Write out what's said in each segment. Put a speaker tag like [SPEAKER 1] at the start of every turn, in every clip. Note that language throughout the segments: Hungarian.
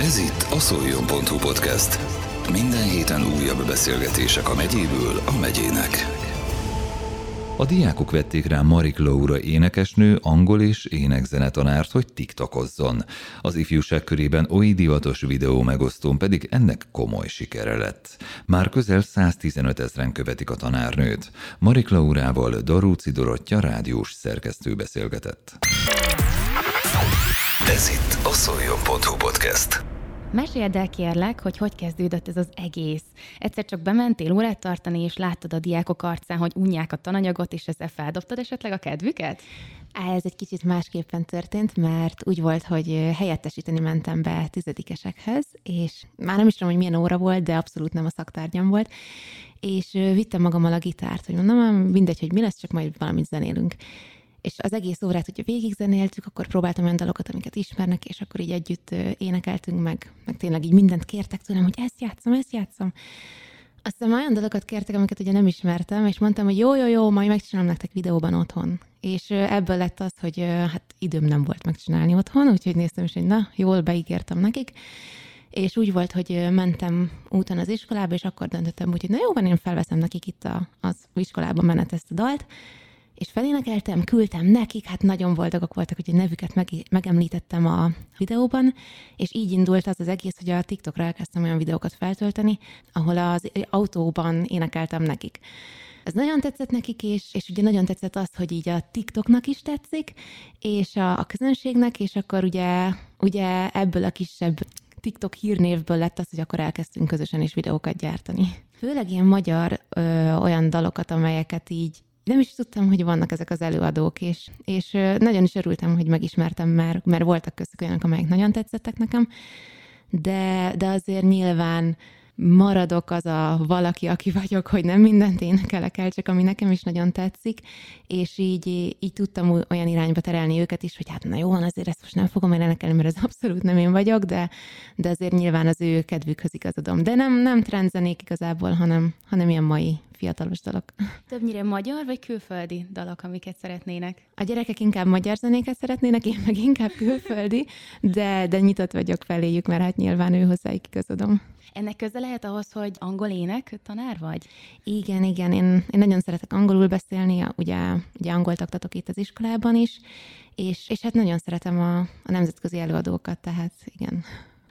[SPEAKER 1] Ez itt a szoljon.hu podcast. Minden héten újabb beszélgetések a megyéből a megyének. A diákok vették rá Marik Laura énekesnő, angol és énekzenetanárt, hogy tiktokozzon. Az ifjúság körében oly divatos videó megosztón pedig ennek komoly sikere lett. Már közel 115 ezeren követik a tanárnőt. Marik Laurával Darúci Dorottya rádiós szerkesztő beszélgetett. Ez itt a szoljon.hu podcast.
[SPEAKER 2] Meséld el kérlek, hogy hogy kezdődött ez az egész. Egyszer csak bementél órát tartani, és láttad a diákok arcán, hogy unják a tananyagot, és ezzel feldobtad esetleg a kedvüket?
[SPEAKER 3] Á, Ez egy kicsit másképpen történt, mert úgy volt, hogy helyettesíteni mentem be tizedikesekhez, és már nem is tudom, hogy milyen óra volt, de abszolút nem a szaktárgyam volt, és vittem magammal a gitárt, hogy mondom, mindegy, hogy mi lesz, csak majd valamit zenélünk. És az egész órát, hogyha végigzenéltük, akkor próbáltam olyan dalokat, amiket ismernek, és akkor így együtt énekeltünk, meg, meg tényleg így mindent kértek tőlem, hogy ezt játszom, ezt játszom. Aztán olyan dalokat kértek, amiket ugye nem ismertem, és mondtam, hogy jó, jó, jó, majd megcsinálom nektek videóban otthon. És ebből lett az, hogy hát időm nem volt megcsinálni otthon, úgyhogy néztem is, hogy na, jól beígértem nekik. És úgy volt, hogy mentem úton az iskolába, és akkor döntöttem úgy, hogy na jó, van, én felveszem nekik itt a, az iskolában menet ezt a dalt, és felénekeltem, küldtem nekik, hát nagyon boldogok voltak, hogy a nevüket meg, megemlítettem a videóban, és így indult az az egész, hogy a TikTokra elkezdtem olyan videókat feltölteni, ahol az autóban énekeltem nekik. Ez nagyon tetszett nekik, és, és ugye nagyon tetszett az, hogy így a TikToknak is tetszik, és a, a közönségnek, és akkor ugye, ugye ebből a kisebb TikTok hírnévből lett az, hogy akkor elkezdtünk közösen is videókat gyártani. Főleg ilyen magyar ö, olyan dalokat, amelyeket így nem is tudtam, hogy vannak ezek az előadók, és, és nagyon is örültem, hogy megismertem, mert, mert voltak köztük olyanok, amelyek nagyon tetszettek nekem, de, de azért nyilván maradok az a valaki, aki vagyok, hogy nem mindent énekelek el, csak ami nekem is nagyon tetszik, és így, így tudtam olyan irányba terelni őket is, hogy hát na jó, van, azért ezt most nem fogom énekelni, mert ez abszolút nem én vagyok, de, de azért nyilván az ő kedvükhöz igazodom. De nem, nem trendzenék igazából, hanem, hanem ilyen mai fiatalos dalok.
[SPEAKER 2] Többnyire magyar vagy külföldi dalok, amiket szeretnének?
[SPEAKER 3] A gyerekek inkább magyar zenéket szeretnének, én meg inkább külföldi, de, de nyitott vagyok feléjük, mert hát nyilván ő hozzájuk igazodom.
[SPEAKER 2] Ennek köze lehet ahhoz, hogy angol ének tanár vagy?
[SPEAKER 3] Igen, igen, én, én nagyon szeretek angolul beszélni, ugye, ugye angolt oktatok itt az iskolában is, és, és hát nagyon szeretem a, a nemzetközi előadókat, tehát igen.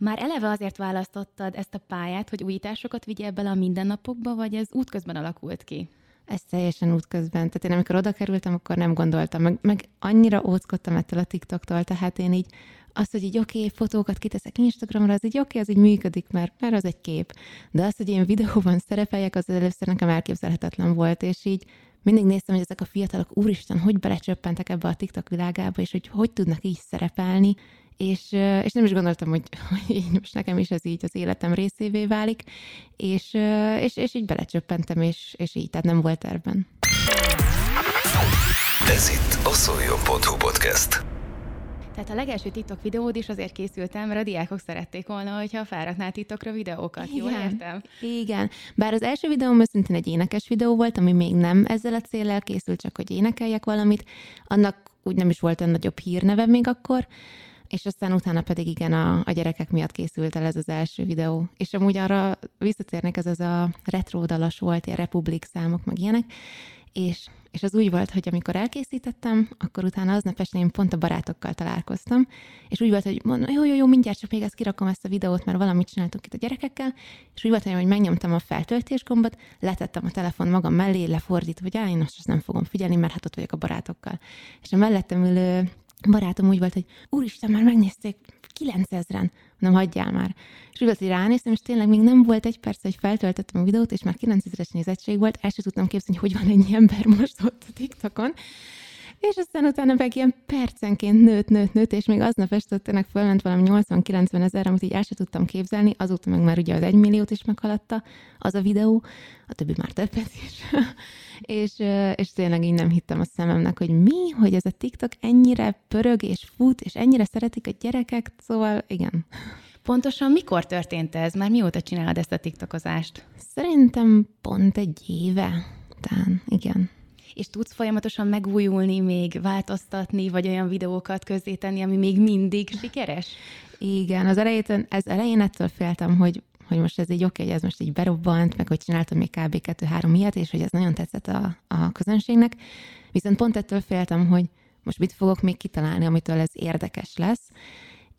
[SPEAKER 2] Már eleve azért választottad ezt a pályát, hogy újításokat vigyél bele a mindennapokba, vagy ez útközben alakult ki?
[SPEAKER 3] Ez teljesen útközben. Tehát én amikor oda kerültem, akkor nem gondoltam, meg, meg annyira óckodtam ettől a TikToktól, tehát én így azt, hogy így oké, okay, fotókat kiteszek Instagramra, az így oké, okay, az így működik, mert, mert az egy kép. De az, hogy én videóban szerepeljek, az először nekem elképzelhetetlen volt, és így mindig néztem, hogy ezek a fiatalok, úristen, hogy belecsöppentek ebbe a TikTok világába, és hogy hogy tudnak így szerepelni, és, és nem is gondoltam, hogy, hogy így most nekem is ez így az életem részévé válik, és, és, és így belecsöppentem, és, és így, tehát nem volt tervben.
[SPEAKER 1] Ez itt a szoljon.hu podcast.
[SPEAKER 2] Tehát a legelső TikTok videód is azért készültem, mert a diákok szerették volna, hogyha felraknál TikTokra videókat. Jól
[SPEAKER 3] Igen.
[SPEAKER 2] értem?
[SPEAKER 3] Igen. Bár az első videóm őszintén egy énekes videó volt, ami még nem ezzel a céllal készült, csak hogy énekeljek valamit. Annak úgy nem is volt olyan nagyobb hírneve még akkor, és aztán utána pedig igen, a, a gyerekek miatt készült el ez az első videó. És amúgy arra visszatérnek, ez az a retro dalas volt, ilyen republik számok, meg ilyenek, és, és az úgy volt, hogy amikor elkészítettem, akkor utána aznap este én pont a barátokkal találkoztam, és úgy volt, hogy mondom, jó, jó, jó, mindjárt csak még ezt kirakom ezt a videót, mert valamit csináltunk itt a gyerekekkel, és úgy volt, hogy megnyomtam a feltöltés gombot, letettem a telefon magam mellé, lefordítva, hogy áh, én most ezt nem fogom figyelni, mert hát ott vagyok a barátokkal. És a mellettem ülő barátom úgy volt, hogy úristen, már megnézték 9000-en, nem hagyjál már. És úgy volt, hogy ránéztem, és tényleg még nem volt egy perc, hogy feltöltöttem a videót, és már 9000-es nézettség volt, el sem tudtam képzelni, hogy van egy ember most ott a TikTokon. És aztán utána meg ilyen percenként nőtt, nőtt, nőtt, és még aznap este tényleg fölment valami 80-90 ezer, amit így el sem tudtam képzelni, azóta meg már ugye az egymilliót is meghaladta az a videó, a többi már többet is. és, és tényleg így nem hittem a szememnek, hogy mi, hogy ez a TikTok ennyire pörög és fut, és ennyire szeretik a gyerekek, szóval igen.
[SPEAKER 2] Pontosan mikor történt ez? Már mióta csinálod ezt a TikTokozást?
[SPEAKER 3] Szerintem pont egy éve, talán, igen.
[SPEAKER 2] És tudsz folyamatosan megújulni, még változtatni, vagy olyan videókat közzétenni, ami még mindig sikeres?
[SPEAKER 3] Igen, az elején, ez elején ettől féltem, hogy hogy most ez így oké, hogy ez most így berobbant, meg hogy csináltam még kb. 2-3 ilyet, és hogy ez nagyon tetszett a, a közönségnek. Viszont pont ettől féltem, hogy most mit fogok még kitalálni, amitől ez érdekes lesz.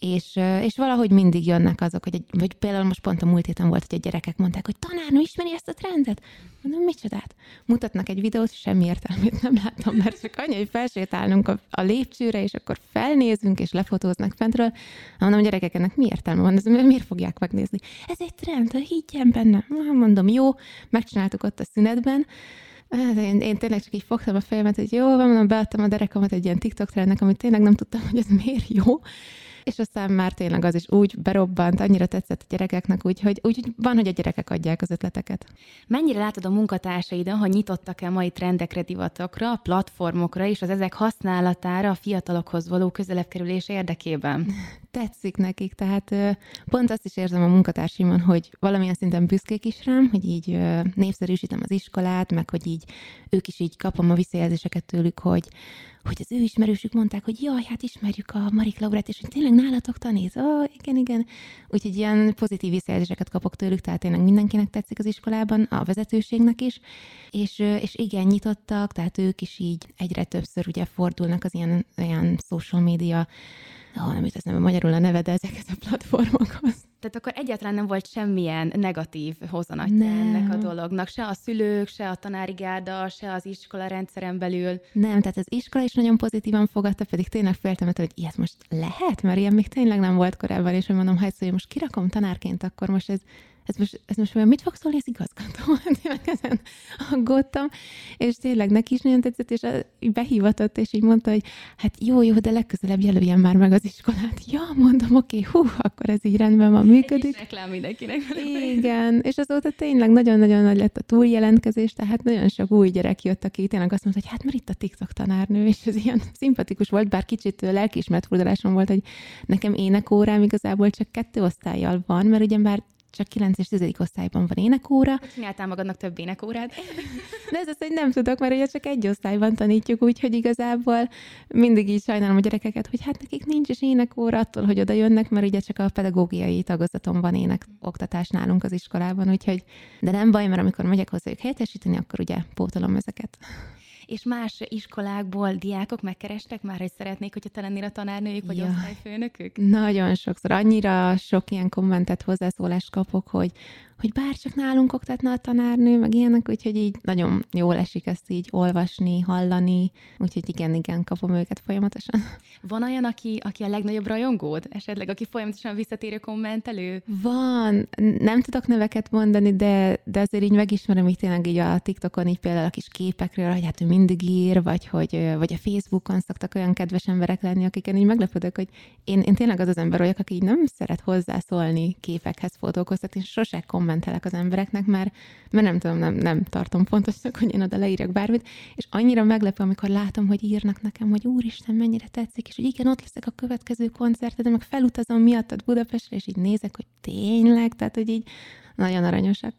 [SPEAKER 3] És, és valahogy mindig jönnek azok, hogy, egy, vagy például most pont a múlt héten volt, hogy a gyerekek mondták, hogy tanárnő ismeri ezt a trendet. Mondom, micsodát? Mutatnak egy videót, semmi értelmét nem láttam, mert csak annyi, hogy felsétálnunk a, a lépcsőre, és akkor felnézünk, és lefotóznak fentről. Mondom, gyerekek, ennek mi értelme van? Ez, miért fogják megnézni? Ez egy trend, higgyen benne. Mondom, jó, megcsináltuk ott a szünetben, Hát én, én tényleg csak így fogtam a fejemet, hogy jó, van, mondom, beadtam a derekamat egy ilyen TikTok trendnek, amit tényleg nem tudtam, hogy ez miért jó. És aztán már tényleg az is úgy berobbant, annyira tetszett a gyerekeknek, úgyhogy úgy, van, hogy a gyerekek adják az ötleteket.
[SPEAKER 2] Mennyire látod a munkatársaidon, hogy nyitottak-e mai trendekre, divatokra, platformokra és az ezek használatára a fiatalokhoz való közelebb kerülés érdekében?
[SPEAKER 3] Tetszik nekik, tehát pont azt is érzem a munkatársaimon, hogy valamilyen szinten büszkék is rám, hogy így népszerűsítem az iskolát, meg hogy így ők is így kapom a visszajelzéseket tőlük, hogy hogy az ő ismerősük mondták, hogy jaj, hát ismerjük a Marik Laurát, és hogy tényleg nálatok taníz. Ó, oh, igen, igen. Úgyhogy ilyen pozitív visszajelzéseket kapok tőlük, tehát tényleg mindenkinek tetszik az iskolában, a vezetőségnek is. És, és igen, nyitottak, tehát ők is így egyre többször ugye fordulnak az ilyen, ilyen social media oh, nem ez nem magyarul a neve, de ezeket a platformokhoz.
[SPEAKER 2] Tehát akkor egyáltalán nem volt semmilyen negatív hozanatja ennek a dolognak, se a szülők, se a tanári gárda, se az iskola rendszeren belül.
[SPEAKER 3] Nem, tehát az iskola is nagyon pozitívan fogadta, pedig tényleg féltem, hogy ilyet most lehet, mert ilyen még tényleg nem volt korábban, és hogy mondom, ha hogy most kirakom tanárként, akkor most ez ez most, ez most olyan mit fog szólni az igazgató? Tényleg ezen aggódtam, és tényleg neki is nagyon tetszett, és így behívatott, és így mondta, hogy hát jó, jó, de legközelebb jelöljen már meg az iskolát. Ja, mondom, oké, okay, hú, akkor ez így rendben van, működik.
[SPEAKER 2] Reklám mindenkinek.
[SPEAKER 3] Igen, és azóta tényleg nagyon-nagyon nagy lett a túljelentkezés, tehát nagyon sok új gyerek jött, aki tényleg azt mondta, hogy hát mert itt a TikTok tanárnő, és ez ilyen szimpatikus volt, bár kicsit lelkiismert fordulásom volt, hogy nekem énekórám igazából csak kettő osztályjal van, mert ugye már csak 9 és 10. osztályban van énekóra.
[SPEAKER 2] Csináltál magadnak több énekórát?
[SPEAKER 3] De ez az, hogy nem tudok, mert ugye csak egy osztályban tanítjuk, úgyhogy igazából mindig így sajnálom a gyerekeket, hogy hát nekik nincs is énekóra attól, hogy oda jönnek, mert ugye csak a pedagógiai tagozaton van ének oktatás nálunk az iskolában, úgyhogy de nem baj, mert amikor megyek hozzájuk helyettesíteni, akkor ugye pótolom ezeket
[SPEAKER 2] és más iskolákból diákok megkerestek már, hogy szeretnék, hogyha te lennél a tanárnőjük, vagy ja. osztályfőnökük?
[SPEAKER 3] Nagyon sokszor. Annyira sok ilyen kommentet, hozzászólást kapok, hogy hogy bár csak nálunk oktatna a tanárnő, meg ilyenek, úgyhogy így nagyon jól esik ezt így olvasni, hallani, úgyhogy igen, igen, kapom őket folyamatosan.
[SPEAKER 2] Van olyan, aki, aki a legnagyobb rajongód? Esetleg, aki folyamatosan visszatérő kommentelő?
[SPEAKER 3] Van. Nem tudok neveket mondani, de, de azért így megismerem így tényleg így a TikTokon így például a kis képekről, hogy hát ő mindig ír, vagy hogy vagy a Facebookon szoktak olyan kedves emberek lenni, akiken így meglepődök, hogy én, én tényleg az az ember vagyok, aki így nem szeret hozzászólni képekhez, fotókhoz, tehát én sose komment kommentelek az embereknek, mert, mert nem tudom, nem, nem tartom fontosnak, hogy én oda leírjak bármit, és annyira meglepő, amikor látom, hogy írnak nekem, hogy úristen, mennyire tetszik, és hogy igen, ott leszek a következő koncerted, meg felutazom miattad Budapestre, és így nézek, hogy tényleg, tehát, hogy így nagyon aranyosak.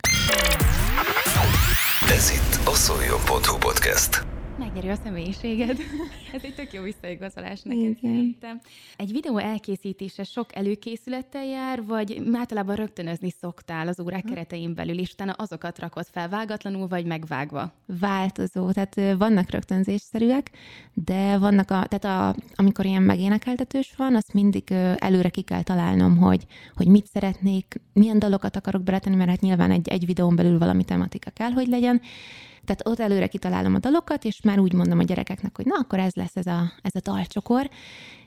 [SPEAKER 1] Ez itt a Szoljon.hu podcast
[SPEAKER 2] megnyeri a személyiséged. Ez egy tök jó visszaigazolás neked szerintem. Egy videó elkészítése sok előkészülettel jár, vagy általában rögtönözni szoktál az órák keretein belül, és utána azokat rakod fel vágatlanul, vagy megvágva?
[SPEAKER 3] Változó, tehát vannak rögtönzésszerűek, de vannak, a, tehát a, amikor ilyen megénekeltetős van, azt mindig előre ki kell találnom, hogy, hogy mit szeretnék, milyen dalokat akarok beletenni, mert hát nyilván egy, egy videón belül valami tematika kell, hogy legyen, tehát ott előre kitalálom a dalokat, és már úgy mondom a gyerekeknek, hogy na, akkor ez lesz ez a, ez a dalcsokor,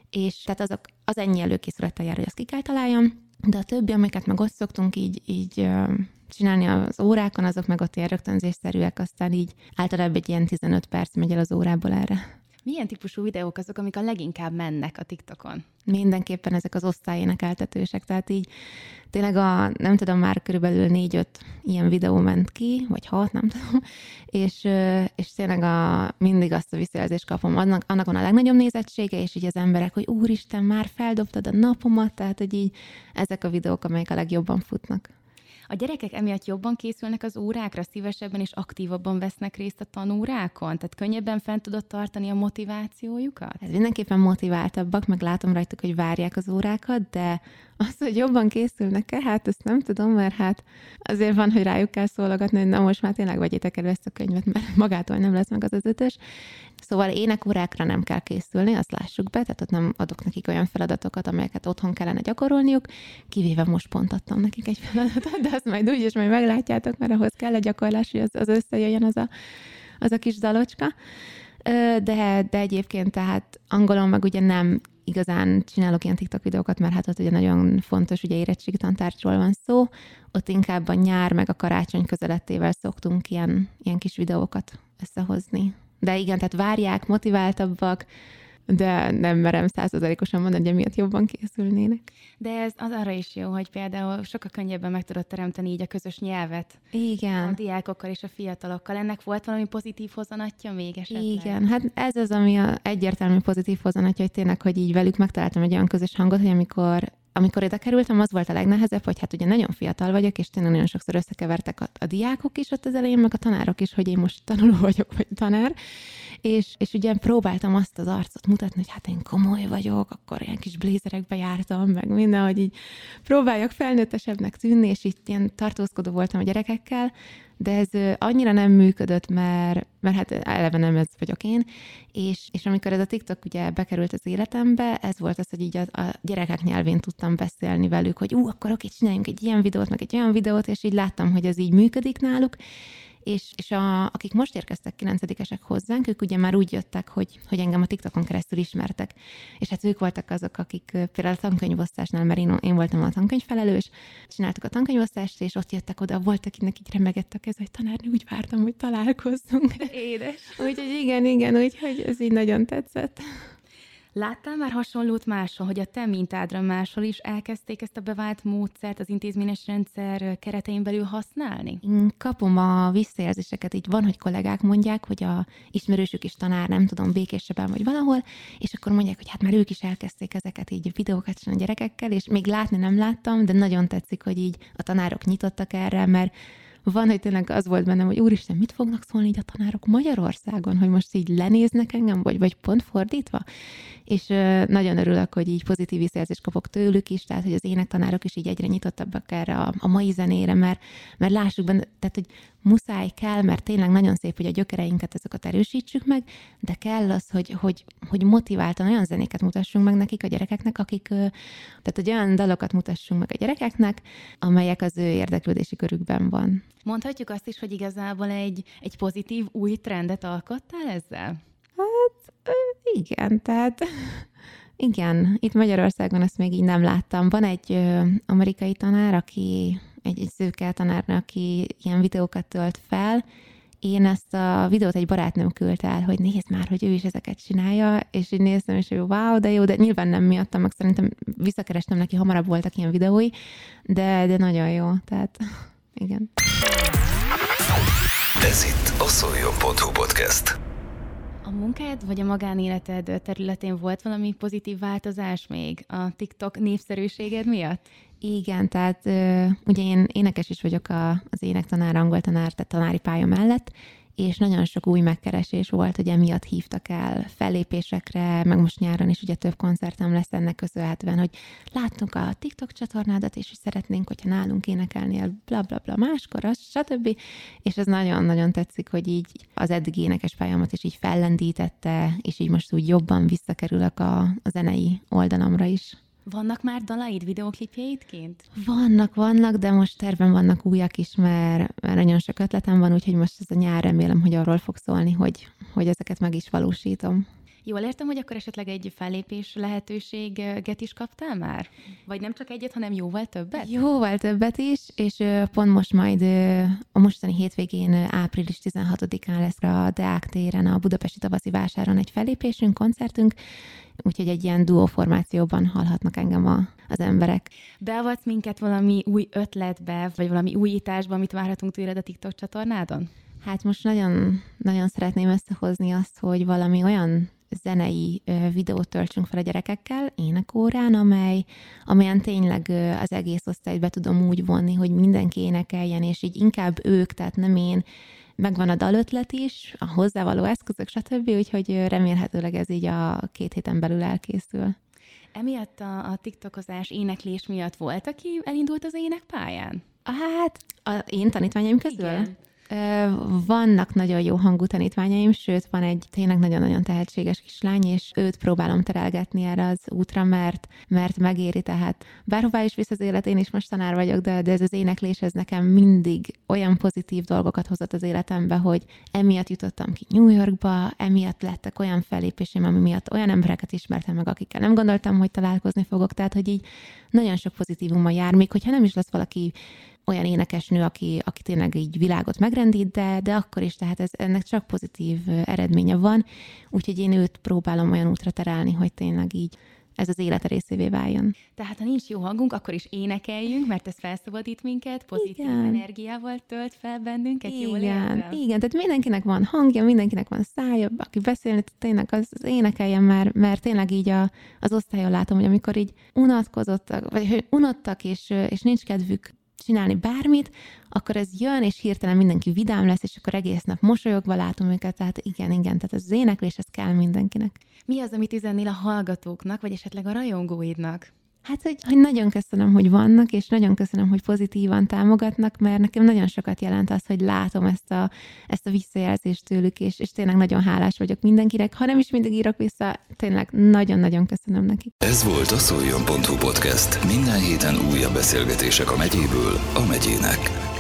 [SPEAKER 3] és tehát azok, az ennyi előkészülettel jár, hogy azt ki kell találjam, de a többi, amiket meg ott szoktunk így, így csinálni az órákon, azok meg ott ilyen rögtönzésszerűek, aztán így általában egy ilyen 15 perc megy el az órából erre.
[SPEAKER 2] Milyen típusú videók azok, amik a leginkább mennek a TikTokon?
[SPEAKER 3] Mindenképpen ezek az osztályénekeltetősek, tehát így tényleg a, nem tudom, már körülbelül négy-öt ilyen videó ment ki, vagy hat, nem tudom, és, és tényleg a, mindig azt a visszajelzést kapom, annak, annak van a legnagyobb nézettsége, és így az emberek, hogy úristen, már feldobtad a napomat, tehát hogy így ezek a videók, amelyek a legjobban futnak.
[SPEAKER 2] A gyerekek emiatt jobban készülnek az órákra, szívesebben és aktívabban vesznek részt a tanórákon? Tehát könnyebben fent tudod tartani a motivációjukat?
[SPEAKER 3] Ez mindenképpen motiváltabbak, meg látom rajtuk, hogy várják az órákat, de az, hogy jobban készülnek-e, hát ezt nem tudom, mert hát azért van, hogy rájuk kell szólogatni, hogy na most már tényleg vegyétek elő ezt a könyvet, mert magától nem lesz meg az az ötös. Szóval énekórákra nem kell készülni, azt lássuk be, tehát ott nem adok nekik olyan feladatokat, amelyeket otthon kellene gyakorolniuk, kivéve most pont adtam nekik egy feladatot, de azt majd úgy is majd meglátjátok, mert ahhoz kell a gyakorlás, hogy az, az összejöjjön az a, az a kis dalocska. De, de egyébként tehát angolon meg ugye nem igazán csinálok ilyen TikTok videókat, mert hát ott ugye nagyon fontos, ugye érettségi tantárgyról van szó, ott inkább a nyár meg a karácsony közelettével szoktunk ilyen, ilyen kis videókat összehozni. De igen, tehát várják, motiváltabbak, de nem merem százszerzalékosan mondani, hogy miatt jobban készülnének.
[SPEAKER 2] De ez az arra is jó, hogy például sokkal könnyebben meg tudod teremteni így a közös nyelvet.
[SPEAKER 3] Igen.
[SPEAKER 2] A diákokkal és a fiatalokkal. Ennek volt valami pozitív hozanatja még esetleg?
[SPEAKER 3] Igen, hát ez az, ami a egyértelmű pozitív hozanatja, hogy tényleg, hogy így velük megtaláltam egy olyan közös hangot, hogy amikor amikor ide kerültem, az volt a legnehezebb, hogy hát ugye nagyon fiatal vagyok, és tényleg nagyon sokszor összekevertek a, a diákok is ott az elején, meg a tanárok is, hogy én most tanuló vagyok, vagy tanár, és, és ugye próbáltam azt az arcot mutatni, hogy hát én komoly vagyok, akkor ilyen kis blézerekbe jártam, meg minden, hogy így próbáljak felnőttesebbnek tűnni, és itt ilyen tartózkodó voltam a gyerekekkel, de ez annyira nem működött, mert, mert hát eleve nem ez vagyok én, és, és amikor ez a TikTok ugye bekerült az életembe, ez volt az, hogy így a, a gyerekek nyelvén tudtam beszélni velük, hogy ú, akkor oké, csináljunk egy ilyen videót, meg egy olyan videót, és így láttam, hogy ez így működik náluk, és, és a, akik most érkeztek kilencedikesek hozzánk, ők ugye már úgy jöttek, hogy, hogy engem a TikTokon keresztül ismertek. És hát ők voltak azok, akik például a tankönyvosztásnál, mert én, én voltam a tankönyvfelelős, csináltuk a tankönyvosztást, és ott jöttek oda, voltak, akiknek így remegett a kez, hogy tanárnő, úgy vártam, hogy találkozzunk.
[SPEAKER 2] Édes.
[SPEAKER 3] úgyhogy igen, igen, úgyhogy ez így nagyon tetszett.
[SPEAKER 2] Láttál már hasonlót máshol, hogy a te mintádra máshol is elkezdték ezt a bevált módszert az intézményes rendszer keretein belül használni?
[SPEAKER 3] Én kapom a visszajelzéseket, így van, hogy kollégák mondják, hogy a ismerősük is tanár, nem tudom, békésebben vagy valahol, és akkor mondják, hogy hát már ők is elkezdték ezeket így videókat a gyerekekkel, és még látni nem láttam, de nagyon tetszik, hogy így a tanárok nyitottak erre, mert van, hogy tényleg az volt bennem, hogy úristen, mit fognak szólni így a tanárok Magyarországon, hogy most így lenéznek engem, vagy, vagy pont fordítva. És nagyon örülök, hogy így pozitív visszajelzést kapok tőlük is, tehát hogy az énektanárok is így egyre nyitottabbak erre a, a mai zenére, mert, mert lássuk benne, tehát hogy muszáj kell, mert tényleg nagyon szép, hogy a gyökereinket ezeket erősítsük meg, de kell az, hogy, hogy, hogy motiváltan olyan zenéket mutassunk meg nekik a gyerekeknek, akik, tehát hogy olyan dalokat mutassunk meg a gyerekeknek, amelyek az ő érdeklődési körükben van.
[SPEAKER 2] Mondhatjuk azt is, hogy igazából egy, egy pozitív új trendet alkottál ezzel?
[SPEAKER 3] Hát igen, tehát igen, itt Magyarországon ezt még így nem láttam. Van egy amerikai tanár, aki, egy, egy szőke tanár, aki ilyen videókat tölt fel, én ezt a videót egy barátnőm küldte el, hogy nézd már, hogy ő is ezeket csinálja, és így néztem, és hogy wow, de jó, de nyilván nem miattam, meg szerintem visszakerestem neki, hamarabb voltak ilyen videói, de, de nagyon jó, tehát igen.
[SPEAKER 1] Ez itt a szoljon.hu podcast.
[SPEAKER 2] A munkád vagy a magánéleted területén volt valami pozitív változás még a TikTok népszerűséged miatt?
[SPEAKER 3] Igen, tehát ugye én énekes is vagyok a, az énektanár, angol tanár, tehát tanári pálya mellett, és nagyon sok új megkeresés volt, hogy emiatt hívtak el fellépésekre, meg most nyáron is ugye több koncertem lesz ennek köszönhetően, hogy láttunk a TikTok csatornádat, és hogy szeretnénk, hogyha nálunk énekelnél bla bla bla máskor, az, stb. És ez nagyon-nagyon tetszik, hogy így az eddigi énekes pályámat is így fellendítette, és így most úgy jobban visszakerülök a, a zenei oldalamra is.
[SPEAKER 2] Vannak már dalaid, videoklipjeidként?
[SPEAKER 3] Vannak, vannak, de most terven vannak újak is, mert, mert nagyon sok ötletem van, úgyhogy most ez a nyár remélem, hogy arról fog szólni, hogy, hogy ezeket meg is valósítom.
[SPEAKER 2] Jól értem, hogy akkor esetleg egy fellépés lehetőséget is kaptál már? Vagy nem csak egyet, hanem jóval többet?
[SPEAKER 3] Jóval többet is, és pont most majd a mostani hétvégén április 16-án lesz a Deák téren a Budapesti Tavaszi Vásáron egy fellépésünk, koncertünk, úgyhogy egy ilyen duó formációban hallhatnak engem a, az emberek.
[SPEAKER 2] Beavatsz minket valami új ötletbe, vagy valami újításba, amit várhatunk tőled a TikTok csatornádon?
[SPEAKER 3] Hát most nagyon, nagyon szeretném összehozni azt, hogy valami olyan zenei videót töltsünk fel a gyerekekkel énekórán, amely, amelyen tényleg az egész osztályt be tudom úgy vonni, hogy mindenki énekeljen, és így inkább ők, tehát nem én, megvan a dalötlet is, a hozzávaló eszközök, stb., úgyhogy remélhetőleg ez így a két héten belül elkészül.
[SPEAKER 2] Emiatt a, a tiktokozás, éneklés miatt volt, aki elindult az énekpályán?
[SPEAKER 3] Hát, a én tanítványaim közül?
[SPEAKER 2] Igen.
[SPEAKER 3] Vannak nagyon jó hangú tanítványaim, sőt, van egy tényleg nagyon-nagyon tehetséges kislány, és őt próbálom terelgetni erre az útra, mert, mert megéri, tehát bárhová is visz az élet, én is most tanár vagyok, de, de ez az éneklés, ez nekem mindig olyan pozitív dolgokat hozott az életembe, hogy emiatt jutottam ki New Yorkba, emiatt lettek olyan fellépéseim, ami miatt olyan embereket ismertem meg, akikkel nem gondoltam, hogy találkozni fogok, tehát hogy így nagyon sok pozitívuma jár, még hogyha nem is lesz valaki olyan énekesnő, aki, aki tényleg így világot megrendít, de, de akkor is, tehát ez, ennek csak pozitív eredménye van, úgyhogy én őt próbálom olyan útra terelni, hogy tényleg így ez az élete részévé váljon.
[SPEAKER 2] Tehát ha nincs jó hangunk, akkor is énekeljünk, mert ez felszabadít minket, pozitív igen. energiával tölt fel bennünket,
[SPEAKER 3] igen,
[SPEAKER 2] jól
[SPEAKER 3] Igen, igen, tehát mindenkinek van hangja, mindenkinek van szája, aki beszélni, tényleg az, az énekeljen, mert, mert tényleg így a, az osztályon látom, hogy amikor így unatkozottak, vagy hogy unottak, és, és nincs kedvük csinálni bármit, akkor ez jön, és hirtelen mindenki vidám lesz, és akkor egész nap mosolyogva látom őket, tehát igen, igen, tehát az éneklés, ez kell mindenkinek.
[SPEAKER 2] Mi az, amit üzennél a hallgatóknak, vagy esetleg a rajongóidnak?
[SPEAKER 3] Hát, hogy, hogy nagyon köszönöm, hogy vannak, és nagyon köszönöm, hogy pozitívan támogatnak, mert nekem nagyon sokat jelent az, hogy látom ezt a, ezt a visszajelzést tőlük, és, és tényleg nagyon hálás vagyok mindenkinek. Ha nem is mindig írok vissza, tényleg nagyon-nagyon köszönöm nekik.
[SPEAKER 1] Ez volt a szoljon.hu podcast. Minden héten újabb beszélgetések a megyéből a megyének.